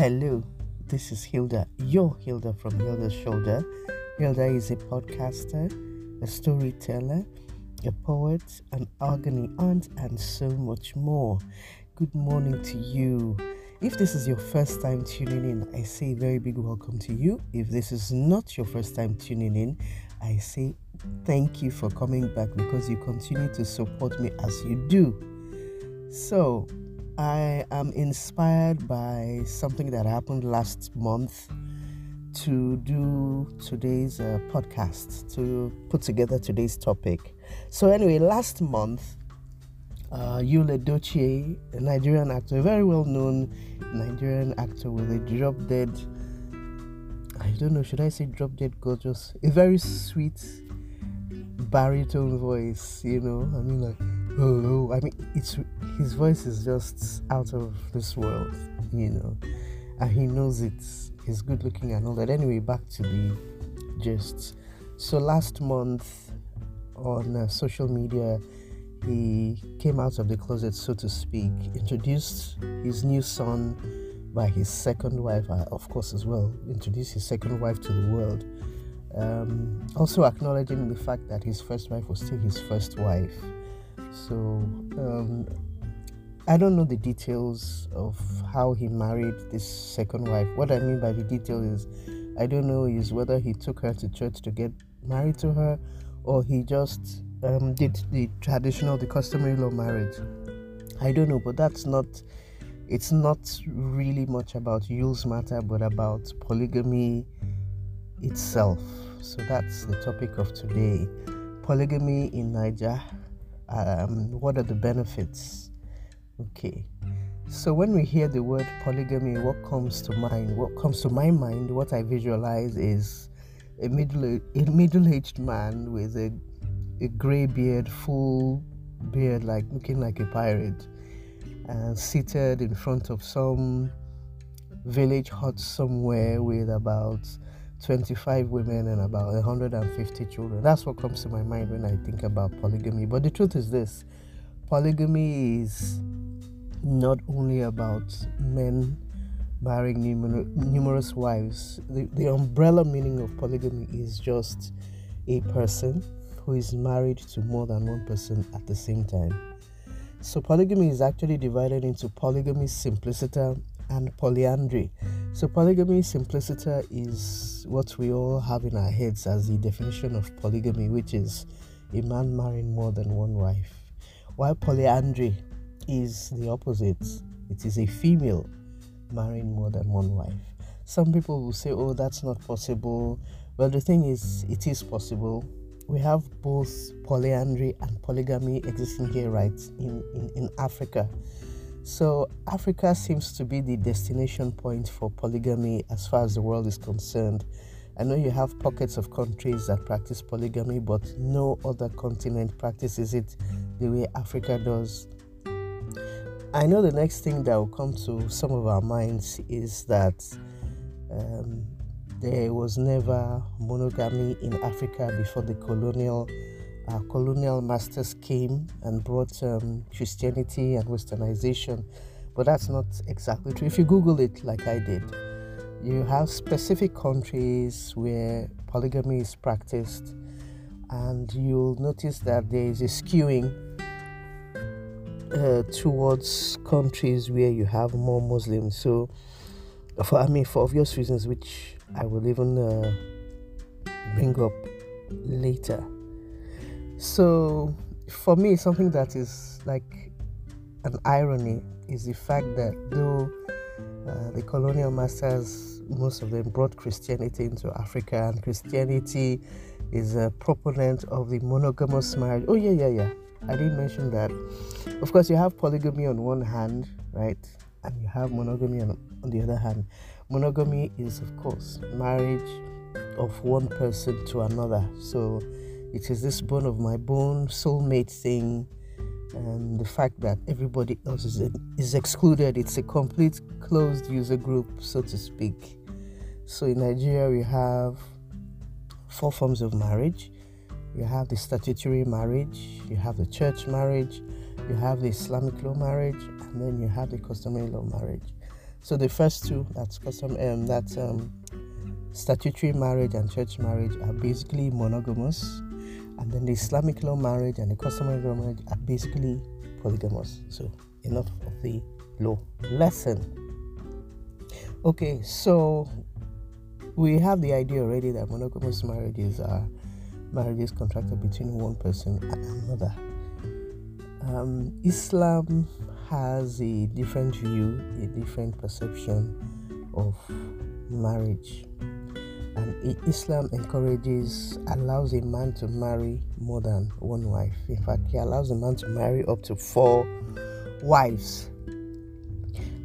Hello, this is Hilda, your Hilda from Hilda's Shoulder. Hilda is a podcaster, a storyteller, a poet, an agony aunt, and so much more. Good morning to you. If this is your first time tuning in, I say a very big welcome to you. If this is not your first time tuning in, I say thank you for coming back because you continue to support me as you do. So, I am inspired by something that happened last month to do today's uh, podcast, to put together today's topic. So, anyway, last month, uh, Yul Edochie, a Nigerian actor, a very well known Nigerian actor with a drop dead, I don't know, should I say drop dead gorgeous? A very sweet baritone voice, you know? I mean, like, hello. I mean, it's his voice is just out of this world, you know, and he knows it. He's good looking and all that. Anyway, back to the gist. So last month on uh, social media, he came out of the closet, so to speak, introduced his new son by his second wife, uh, of course, as well, introduced his second wife to the world. Um, also acknowledging the fact that his first wife was still his first wife. So um, I don't know the details of how he married this second wife. What I mean by the detail is I don't know is whether he took her to church to get married to her or he just um, did the traditional, the customary law marriage. I don't know, but that's not. It's not really much about Yul's matter, but about polygamy itself. So that's the topic of today. Polygamy in Niger. Um, what are the benefits? Okay. So when we hear the word polygamy, what comes to mind? What comes to my mind, what I visualize is a middle a middle-aged man with a a gray beard, full beard, like looking like a pirate, and seated in front of some village hut somewhere with about 25 women and about 150 children. That's what comes to my mind when I think about polygamy. But the truth is this polygamy is not only about men marrying numer- numerous wives, the, the umbrella meaning of polygamy is just a person who is married to more than one person at the same time. So, polygamy is actually divided into polygamy simpliciter and polyandry. So, polygamy simpliciter is what we all have in our heads as the definition of polygamy, which is a man marrying more than one wife. While polyandry is the opposite, it is a female marrying more than one wife. Some people will say, oh, that's not possible. Well, the thing is, it is possible. We have both polyandry and polygamy existing here, right, in, in, in Africa. So, Africa seems to be the destination point for polygamy as far as the world is concerned. I know you have pockets of countries that practice polygamy, but no other continent practices it the way Africa does. I know the next thing that will come to some of our minds is that um, there was never monogamy in Africa before the colonial uh, colonial masters came and brought um, Christianity and Westernization, but that's not exactly true. If you Google it, like I did, you have specific countries where polygamy is practiced, and you'll notice that there is a skewing uh, towards countries where you have more Muslims. So, for I mean, for obvious reasons, which I will even uh, bring up later. So, for me, something that is like an irony is the fact that though uh, the colonial masters, most of them brought Christianity into Africa, and Christianity is a proponent of the monogamous marriage. Oh, yeah, yeah, yeah. I didn't mention that. Of course, you have polygamy on one hand, right? And you have monogamy on, on the other hand. Monogamy is, of course, marriage of one person to another. So, it is this bone of my bone, soulmate thing, and the fact that everybody else is, is excluded. It's a complete closed user group, so to speak. So in Nigeria, we have four forms of marriage. You have the statutory marriage, you have the church marriage, you have the Islamic law marriage, and then you have the customary law marriage. So the first two, that's custom, um, that's um, statutory marriage and church marriage, are basically monogamous, and then the Islamic law marriage and the customary law marriage are basically polygamous. So enough of the law lesson. Okay, so we have the idea already that monogamous marriages are marriages contracted between one person and another. Um, Islam has a different view, a different perception of marriage. And Islam encourages, allows a man to marry more than one wife. In fact, he allows a man to marry up to four wives.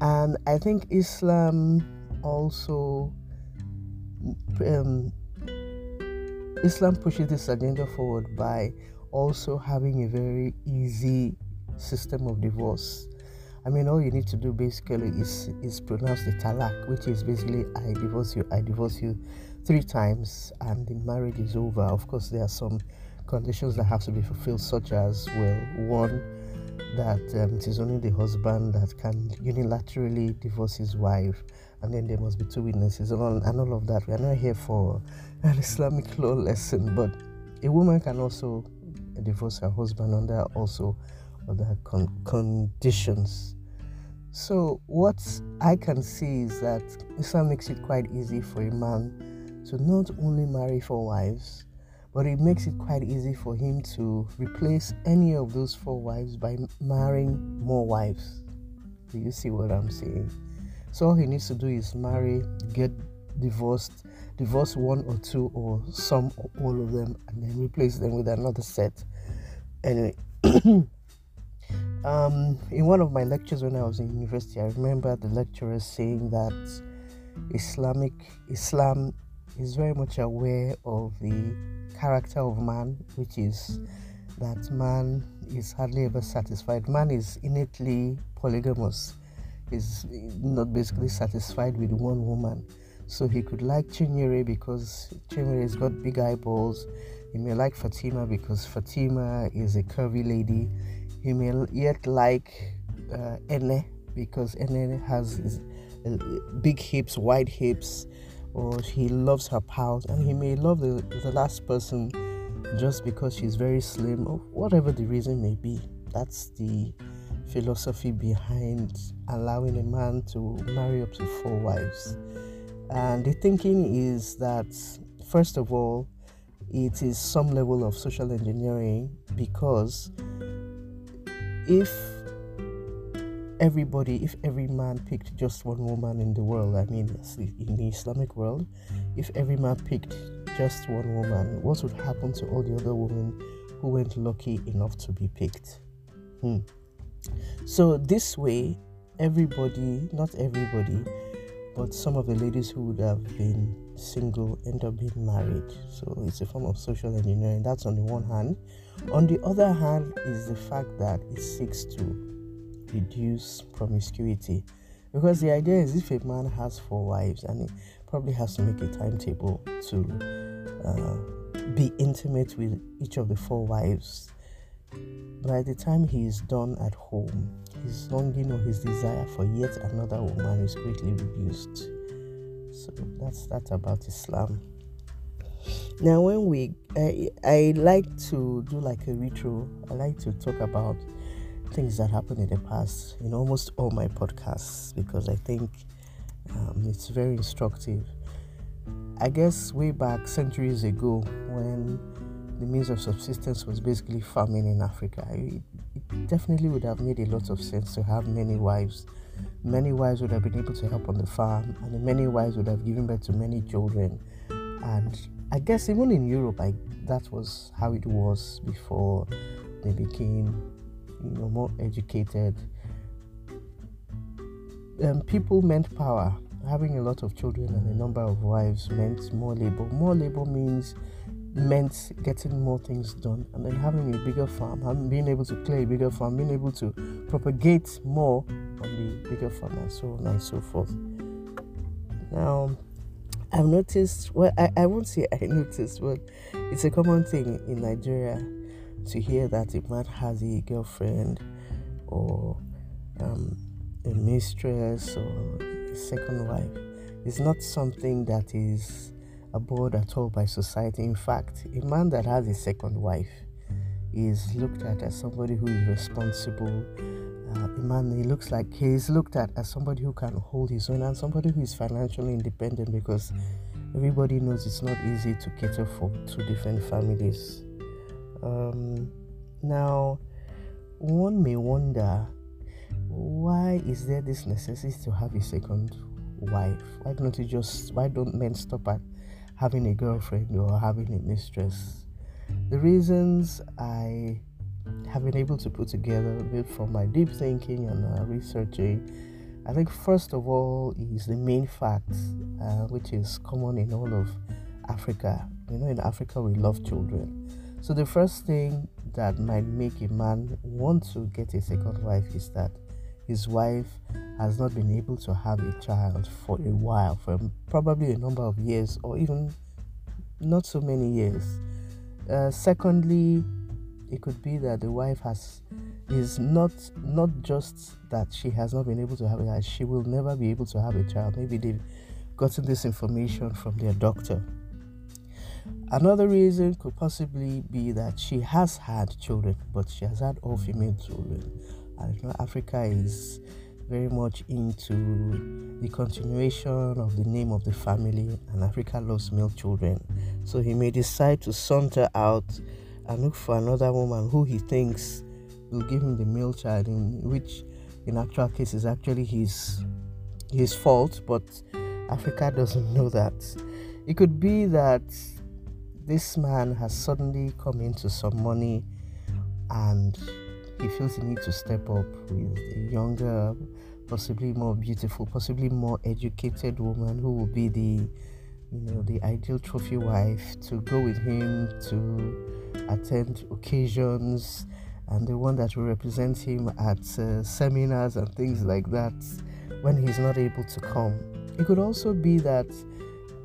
And I think Islam also um, Islam pushes this agenda forward by also having a very easy system of divorce. I mean, all you need to do basically is is pronounce the talak, which is basically I divorce you, I divorce you three times, and the marriage is over. Of course, there are some conditions that have to be fulfilled, such as well, one that um, it is only the husband that can unilaterally divorce his wife, and then there must be two witnesses, and all, and all of that. We are not here for an Islamic law lesson, but a woman can also divorce her husband under also other con- conditions. So, what I can see is that Islam makes it quite easy for a man to not only marry four wives, but it makes it quite easy for him to replace any of those four wives by marrying more wives. Do you see what I'm saying? So all he needs to do is marry, get divorced, divorce one or two or some or all of them, and then replace them with another set. Anyway, um, in one of my lectures when I was in university, I remember the lecturer saying that Islamic Islam is very much aware of the character of man, which is that man is hardly ever satisfied. Man is innately polygamous. Is not basically satisfied with one woman. So he could like Chinyere because Chinyere's got big eyeballs. He may like Fatima because Fatima is a curvy lady. He may yet like uh, because Ene has uh, big hips, wide hips, or he loves her pals, and he may love the, the last person just because she's very slim, or whatever the reason may be. That's the philosophy behind allowing a man to marry up to four wives. And the thinking is that, first of all, it is some level of social engineering because if everybody, if every man picked just one woman in the world, I mean, in the Islamic world, if every man picked just one woman, what would happen to all the other women who weren't lucky enough to be picked? Hmm. So, this way, everybody, not everybody, but some of the ladies who would have been single end up being married. So, it's a form of social engineering. That's on the one hand. On the other hand, is the fact that it seeks to reduce promiscuity because the idea is if a man has four wives and he probably has to make a timetable to uh, be intimate with each of the four wives by the time he is done at home his longing or his desire for yet another woman is greatly reduced so that's that about islam now when we I, I like to do like a retro i like to talk about things that happened in the past in almost all my podcasts because I think um, it's very instructive. I guess way back centuries ago, when the means of subsistence was basically farming in Africa, it, it definitely would have made a lot of sense to have many wives. Many wives would have been able to help on the farm, and many wives would have given birth to many children. And I guess even in Europe, I, that was how it was before they became you know more educated um, people meant power having a lot of children and a number of wives meant more labor more labor means meant getting more things done and then having a bigger farm and being able to clear a bigger farm being able to propagate more on the bigger farm and so on and so forth. Now i've noticed well i, I won't say i noticed but it's a common thing in nigeria to hear that a man has a girlfriend or um, a mistress or a second wife. Is not something that is abhorred at all by society. In fact, a man that has a second wife is looked at as somebody who is responsible. Uh, a man he looks like he is looked at as somebody who can hold his own and somebody who is financially independent because everybody knows it's not easy to cater for two different families. Um, now, one may wonder why is there this necessity to have a second wife? Why don't you just why don't men stop at having a girlfriend or having a mistress? The reasons I have been able to put together a bit from my deep thinking and uh, researching, I think first of all is the main fact, uh, which is common in all of Africa. You know, in Africa we love children. So the first thing that might make a man want to get a second wife is that his wife has not been able to have a child for a while, for probably a number of years or even not so many years. Uh, secondly, it could be that the wife has is not not just that she has not been able to have a child, she will never be able to have a child. Maybe they've gotten this information from their doctor. Another reason could possibly be that she has had children, but she has had all female children. And you know, Africa is very much into the continuation of the name of the family, and Africa loves male children. So he may decide to saunter out and look for another woman who he thinks will give him the male child, in which, in actual case, is actually his his fault. But Africa doesn't know that. It could be that this man has suddenly come into some money and he feels he needs to step up with a younger, possibly more beautiful, possibly more educated woman who will be the you know the ideal trophy wife to go with him to attend occasions and the one that will represent him at uh, seminars and things like that when he's not able to come. It could also be that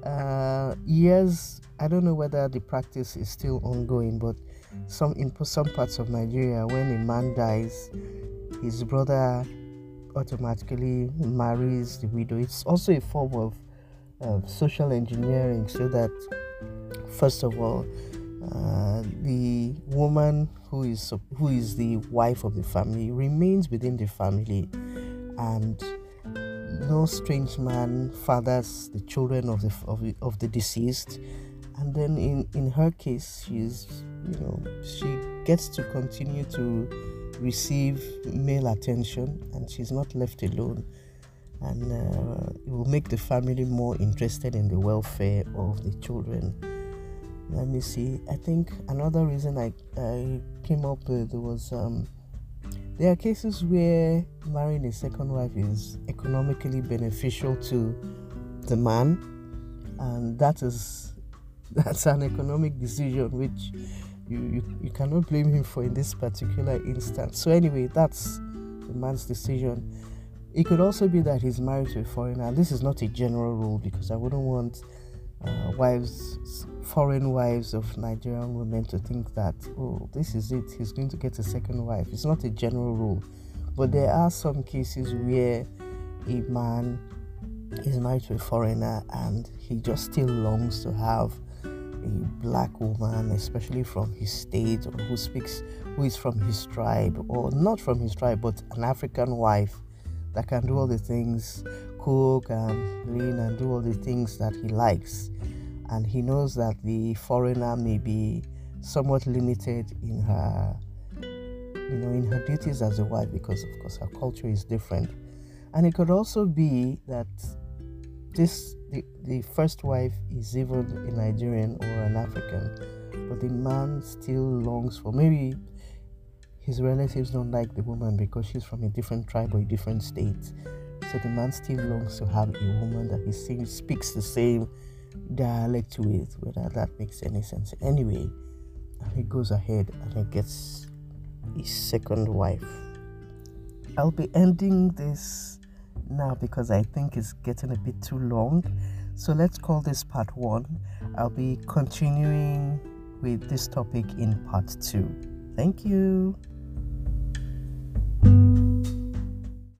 uh, years i don't know whether the practice is still ongoing but some in some parts of Nigeria, when a man dies, his brother automatically marries the widow. It's also a form of uh, social engineering, so that first of all, uh, the woman who is who is the wife of the family remains within the family, and no strange man fathers the children of the of the, of the deceased and then in in her case she's you know she gets to continue to receive male attention and she's not left alone. And uh, it will make the family more interested in the welfare of the children. Let me see. I think another reason i, I came up with was um, there are cases where marrying a second wife is economically beneficial to the man. And that is that's an economic decision which you, you, you cannot blame him for in this particular instance. So, anyway, that's the man's decision. It could also be that he's married to a foreigner. This is not a general rule because I wouldn't want uh, wives, foreign wives of Nigerian women to think that, oh, this is it, he's going to get a second wife. It's not a general rule. But there are some cases where a man is married to a foreigner and he just still longs to have a black woman, especially from his state, or who speaks, who is from his tribe, or not from his tribe, but an African wife that can do all the things, cook and clean and do all the things that he likes. And he knows that the foreigner may be somewhat limited in her, you know, in her duties as a wife because, of course, her culture is different. And it could also be that this the, the first wife is even a Nigerian or an African, but the man still longs for maybe his relatives don't like the woman because she's from a different tribe or a different state. So the man still longs to have a woman that he seems, speaks the same dialect with, whether that makes any sense. Anyway, and he goes ahead and he gets his second wife. I'll be ending this now because I think it's getting a bit too long. So let's call this part one. I'll be continuing with this topic in part two. Thank you.